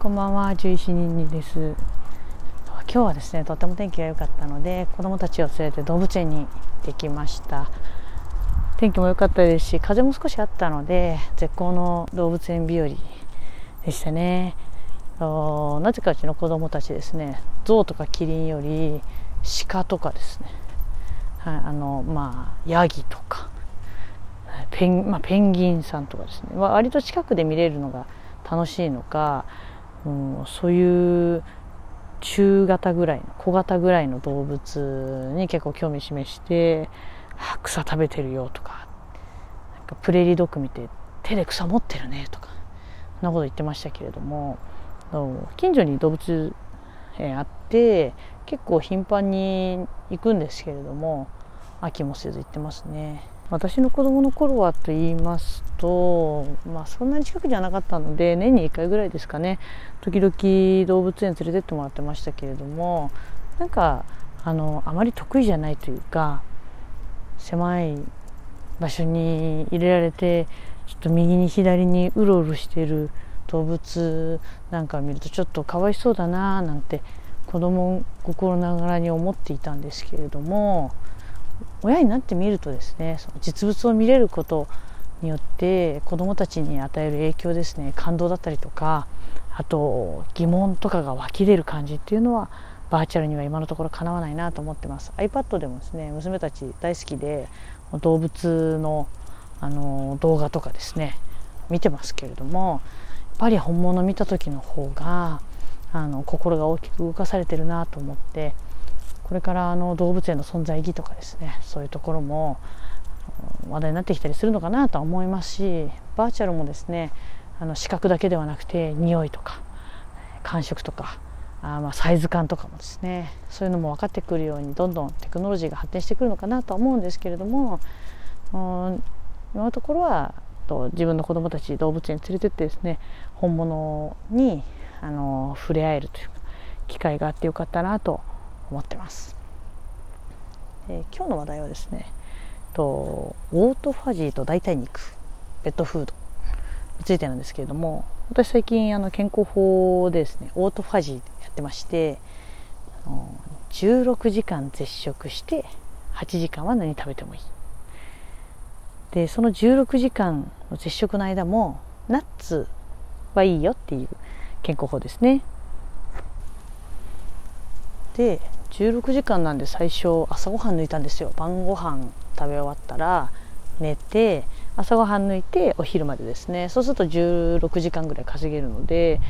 こんばんは、獣医師ニンニです。今日はですね、とっても天気が良かったので、子供たちを連れて動物園に行ってきました。天気も良かったですし、風も少しあったので、絶好の動物園日和でしたね。なぜかうちの子供たちですね、象とかキリンより鹿とかですね、はい、あのまあヤギとかペン,、まあ、ペンギンさんとかですね割と近くで見れるのが楽しいのかうん、そういう中型ぐらいの小型ぐらいの動物に結構興味示して「草食べてるよ」とかなんかプレリドッグ見て「手で草持ってるね」とかそんなこと言ってましたけれども近所に動物園あって結構頻繁に行くんですけれども飽きもせず行ってますね。私の子供の頃はと言いますと、まあ、そんなに近くじゃなかったので年に1回ぐらいですかね時々動物園連れてってもらってましたけれどもなんかあのあまり得意じゃないというか狭い場所に入れられてちょっと右に左にうろうろしている動物なんかを見るとちょっとかわいそうだななんて子供心ながらに思っていたんですけれども親になってみるとですねその実物を見れることによって子どもたちに与える影響ですね感動だったりとかあと疑問とかが湧き出る感じっていうのはバーチャルには今のところかなわないなと思ってます。iPad でもですね娘たち大好きで動物のあの動画とかですね見てますけれどもやっぱり本物見た時の方があの心が大きく動かされてるなと思ってこれからあの動物園の存在意義とかですねそういうところも話題になってきたりするのかなとは思いますしバーチャルもですねあの視覚だけではなくて匂いとか感触とかあまあサイズ感とかもですねそういうのも分かってくるようにどんどんテクノロジーが発展してくるのかなとは思うんですけれども今のところはと自分の子どもたち動物園に連れてってですね本物にあの触れ合えるという機会があってよかったなと思思ってます。えー、今日の話題はですねとオートファジーと代替肉ペットフードについてなんですけれども私最近あの健康法でですねオートファジーやってましてあの16時間絶食して8時間は何食べてもいいでその16時間の絶食の間もナッツはいいよっていう健康法ですねで16時間なんで最初朝ごはん抜いたんですよ。晩ご飯食べ終わったら寝て朝ごはん抜いてお昼までですね。そうすると16時間ぐらい稼げるので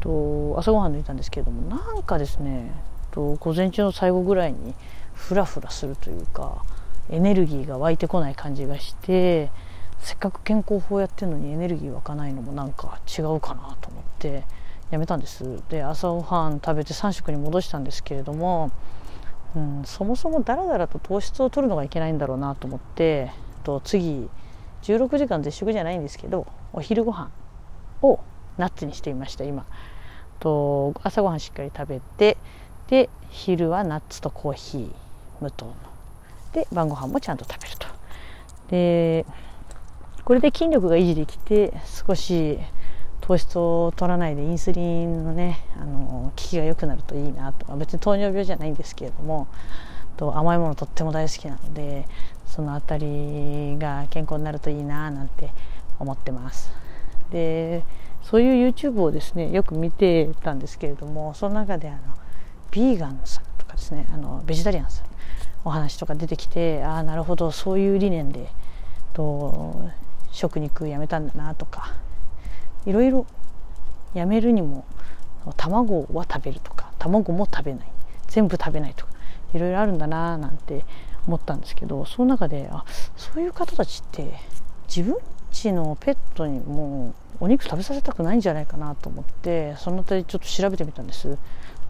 と朝ごはん抜いたんですけれどもなんかですねと午前中の最後ぐらいにフラフラするというかエネルギーが湧いてこない感じがしてせっかく健康法やってるのにエネルギー湧かないのもなんか違うかなと思って。やめたんです。で朝ごはん食べて3食に戻したんですけれども、うん、そもそもだらだらと糖質を取るのがいけないんだろうなと思ってと次16時間絶食じゃないんですけどお昼ご飯をナッツにしていました今。と朝ごはんしっかり食べてで昼はナッツとコーヒー無糖の。で晩ご飯もちゃんと食べると。でこれで筋力が維持できて少し糖質を取らないでインスリンのねあの効きが良くなるといいなと。別に糖尿病じゃないんですけれどもと甘いものとっても大好きなのでその辺りが健康になるといいななんて思ってます。でそういう YouTube をですねよく見てたんですけれどもその中であのビーガンさんとかですねあのベジタリアンさんお話とか出てきてああなるほどそういう理念でと食肉やめたんだなとかいろいろやめるにも卵は食べるとか卵も食べない全部食べないとかいろいろあるんだななんて思ったんですけどその中であそういう方たちって自分ちのペットにもお肉食べさせたくないんじゃないかなと思ってその辺りちょっと調べてみたんです。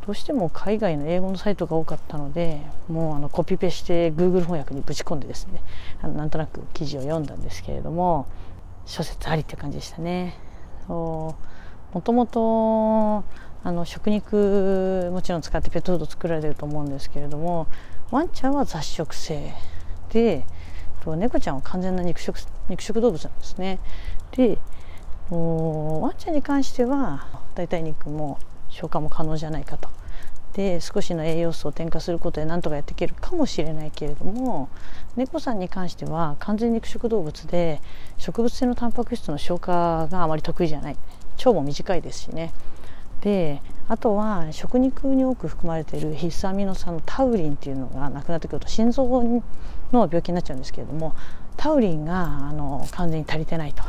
どうしても海外の英語のサイトが多かったのでもうあのコピペして Google 翻訳にぶち込んでですねあのなんとなく記事を読んだんですけれども諸説ありって感じでしたね。もともとあの食肉もちろん使ってペットフード作られてると思うんですけれどもワンちゃんは雑食性。で猫ちゃんは完全な肉食肉食動物なんですね。でワンちゃんに関しては代替肉も消化も可能じゃないかと。で少しの栄養素を添加することで何とかやっていけるかもしれないけれども猫さんに関しては完全肉食動物で植物性のタンパク質の消化があまり得意じゃない。腸も短いですしね。であとは食肉に多く含まれている必須アミノ酸のタウリンっていうのがなくなってくると心臓の病気になっちゃうんですけれどもタウリンがあの完全に足りてないと。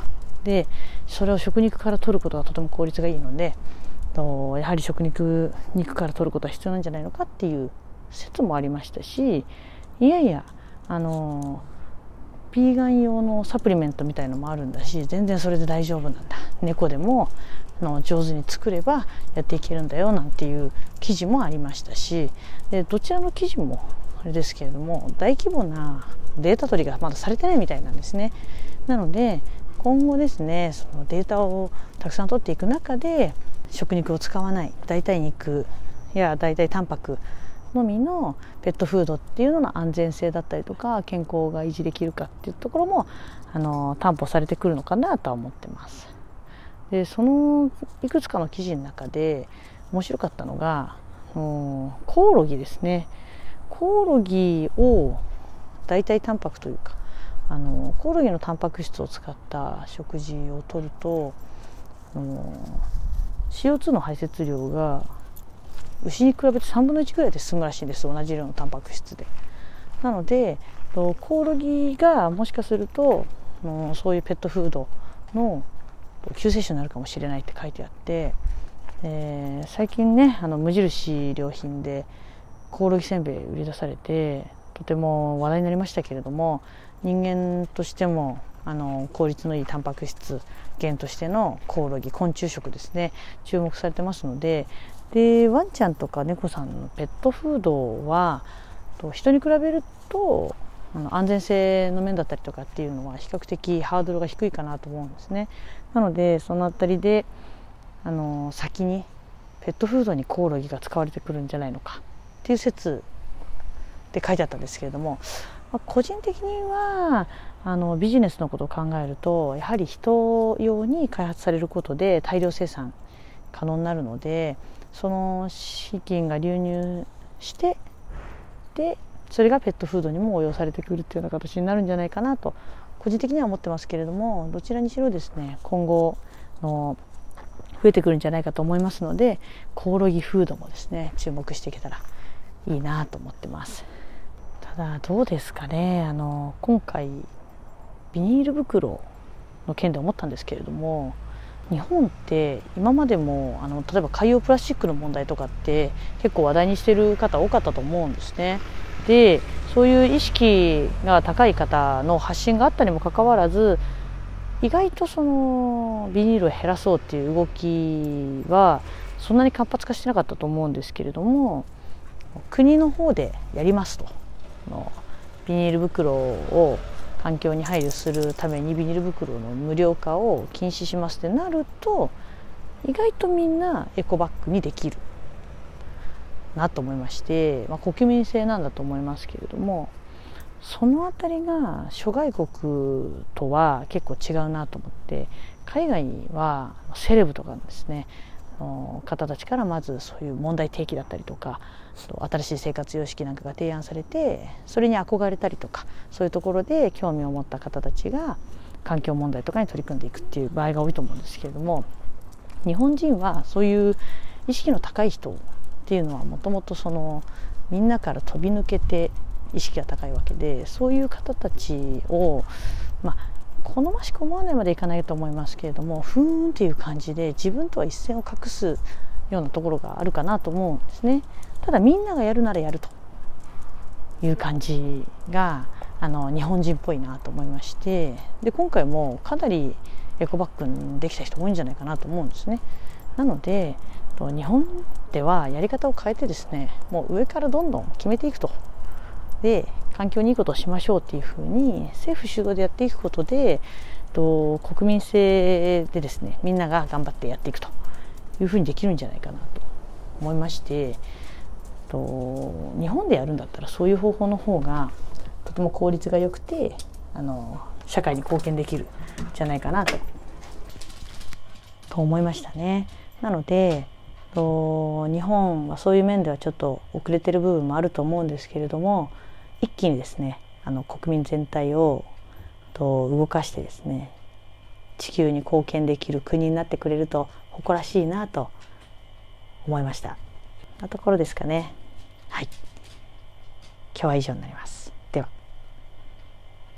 でそれを食肉から取ることがとても効率がいいのでとやはり食肉肉から取ることは必要なんじゃないのかっていう説もありましたしいやいやあのピーガン用のサプリメントみたいのもあるんだし全然それで大丈夫なんだ猫でもあの上手に作ればやっていけるんだよなんていう記事もありましたしでどちらの記事もあれですけれども大規模なデータ取りがまだされてないみたいなんですね。なので今後ですねそのデータをたくさん取っていく中で食肉を使わない代替肉や代替タンパクのみのペットフードっていうのの安全性だったりとか健康が維持できるかっていうところもあの担保されてくるのかなとは思ってます。でそのいくつかの記事の中で面白かったのがコオロギですねコオロギを代替タンパクというかあのコオロギのタンパク質を使った食事をとると CO2 の排泄量が牛に比べて3分の1ぐらいで済むらしいんです同じ量のタンパク質で。なのでコオロギがもしかするとそういうペットフードの救世主になるかもしれないって書いてあって、えー、最近ねあの無印良品でコオロギせんべい売り出されてとても話題になりましたけれども人間としてもあの効率のいいタンパク質源としてのコオロギ昆虫食ですね。注目されてますので。でワンちゃんとか猫さんのペットフードは人に比べるとあの安全性の面だったりとかっていうのは比較的ハードルが低いかなと思うんですね。なのでその辺りであの先にペットフードにコオロギが使われてくるんじゃないのか。っていう説って書いてあったんですけれども、まあ、個人的にはあのビジネスのことを考えるとやはり人用に開発されることで大量生産可能になるのでその資金が流入してでそれがペットフードにも応用されてくるっていうような形になるんじゃないかなと個人的には思ってますけれどもどちらにしろですね今後の増えてくるんじゃないかと思いますのでコオロギフードもですね注目していけたらいいなと思ってます。ただどうですかねあの今回ビニール袋の件で思ったんですけれども日本って今までもあの例えば海洋プラスチックの問題とかって結構話題にしてる方多かったと思うんですね。でそういう意識が高い方の発信があったにもかかわらず意外とそのビニールを減らそうっていう動きはそんなに活発化してなかったと思うんですけれども国の方でやりますとビニール袋を環境に配慮するためにビニール袋の無料化を禁止しますってなると意外とみんなエコバッグにできるなと思いまして、まあ、国民性なんだと思いますけれどもその辺りが諸外国とは結構違うなと思って海外はセレブとかですね。の方たちからまずそういう問題提起だったりとか新しい生活様式なんかが提案されてそれに憧れたりとかそういうところで興味を持った方たちが環境問題とかに取り組んでいくっていう場合が多いと思うんですけれども日本人はそういう意識の高い人っていうのはもともとそのみんなから飛び抜けて意識が高いわけでそういう方たちをまあ好ましく思わないまでいかないと思いますけれどもふーんっていう感じで自分とは一線を画すようなところがあるかなと思うんですね。ただみんながやるならやるという感じがあの日本人っぽいなと思いましてで今回もかなりエコバッグにできた人多いんじゃないかなと思うんですね。なので日本ではやり方を変えてですねもう上からどんどん決めていくと。で環境にいいことをしましょうっていうふうに政府主導でやっていくことでと国民性でですねみんなが頑張ってやっていくというふうにできるんじゃないかなと思いましてと日本でやるんだったらそういう方法の方がとても効率が良くてあの社会に貢献できるんじゃないかなとと思いましたね。なので日本はそういう面ではちょっと遅れてる部分もあると思うんですけれども一気にですねあの国民全体をと動かしてですね地球に貢献できる国になってくれると誇らしいなと思いました。なところですかね。はい。今日は以上になります。